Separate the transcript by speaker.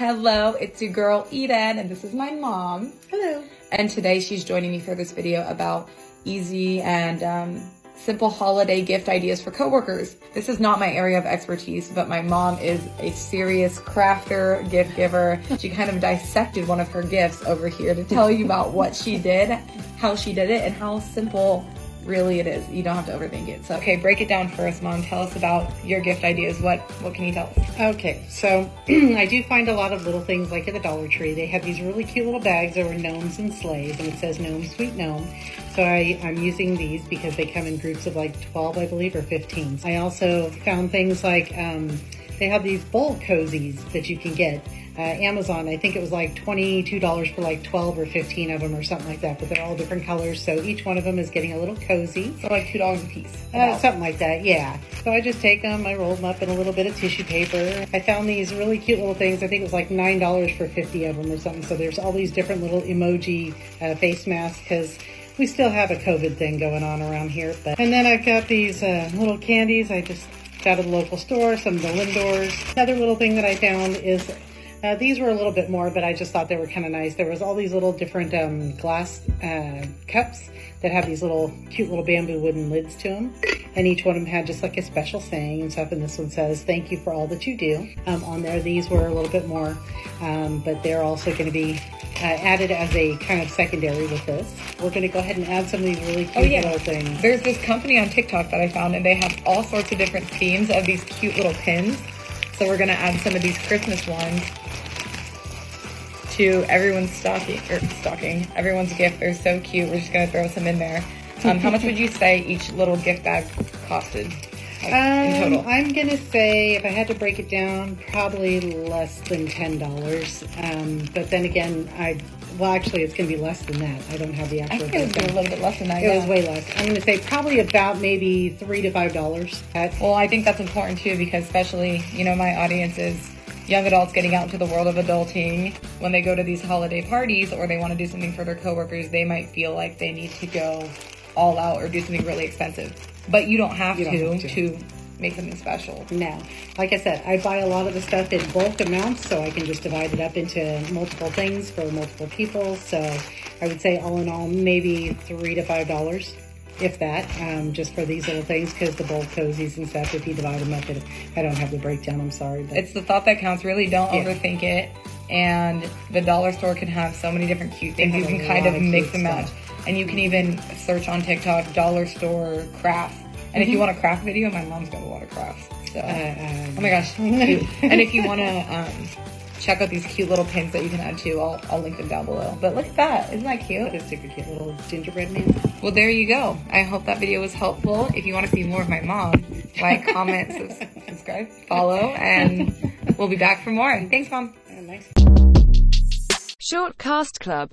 Speaker 1: Hello, it's your girl Eden, and this is my mom.
Speaker 2: Hello.
Speaker 1: And today she's joining me for this video about easy and um, simple holiday gift ideas for coworkers. This is not my area of expertise, but my mom is a serious crafter, gift giver. She kind of dissected one of her gifts over here to tell you about what she did, how she did it, and how simple really it is. You don't have to overthink it. So, okay, break it down first, Mom. Tell us about your gift ideas. What what can you tell us?
Speaker 2: Okay, so I do find a lot of little things like at the Dollar Tree. They have these really cute little bags that are gnomes and sleighs, and it says gnome, sweet gnome. So I, I'm using these because they come in groups of like 12, I believe, or 15. I also found things like um, they have these bowl cozies that you can get uh, Amazon. I think it was like $22 for like 12 or 15 of them or something like that, but they're all different colors. So each one of them is getting a little cozy.
Speaker 1: So like $2 a piece.
Speaker 2: Uh, something like that, yeah. So I just take them, I roll them up in a little bit of tissue paper. I found these really cute little things. I think it was like $9 for 50 of them or something. So there's all these different little emoji uh, face masks because we still have a COVID thing going on around here. But And then I've got these uh, little candies I just got at the local store, some of the Lindors. Another little thing that I found is uh, these were a little bit more, but I just thought they were kind of nice. There was all these little different um, glass uh, cups that have these little cute little bamboo wooden lids to them. And each one of them had just like a special saying and stuff. And this one says, thank you for all that you do. Um, on there, these were a little bit more, um, but they're also going to be uh, added as a kind of secondary with this. We're going to go ahead and add some of these really cute oh, yeah. little things.
Speaker 1: There's this company on TikTok that I found and they have all sorts of different themes of these cute little pins. So we're going to add some of these Christmas ones to everyone's stocking or stocking, everyone's gift. They're so cute. We're just gonna throw some in there. Um, how much would you say each little gift bag costed?
Speaker 2: Like, um, I'm gonna say if I had to break it down, probably less than ten dollars. Um, but then again, I well actually it's gonna be less than that. I don't have the actual.
Speaker 1: I think it was a little bit less than that.
Speaker 2: It yeah. was way less. I'm gonna say probably about maybe three to five dollars.
Speaker 1: Well, I think that's important too because especially you know my audience is young adults getting out into the world of adulting, when they go to these holiday parties or they want to do something for their coworkers, they might feel like they need to go all out or do something really expensive. But you don't have, you to, don't have to to make something special.
Speaker 2: No. Like I said, I buy a lot of the stuff in bulk amounts so I can just divide it up into multiple things for multiple people. So I would say all in all, maybe three to five dollars if that, um, just for these little things, because the bulk cozies and stuff, if you divide them up, it, I don't have the breakdown, I'm sorry.
Speaker 1: But. It's the thought that counts, really. Don't yeah. overthink it. And the dollar store can have so many different cute things. You can kind of, mix and match. And you can even search on TikTok, dollar store craft. And if you mm-hmm. want a craft video, my mom's got a lot of crafts. So, uh, um, oh my gosh. and if you want to, um, check out these cute little pins that you can add to, I'll, I'll link them down below. But look at that. Isn't that cute?
Speaker 2: It's super cute little gingerbread man.
Speaker 1: Well, there you go. I hope that video was helpful. If you want to see more of my mom, like, comment, subscribe, follow, and we'll be back for more. Thanks, Mom.
Speaker 2: nice.
Speaker 3: Short Cast Club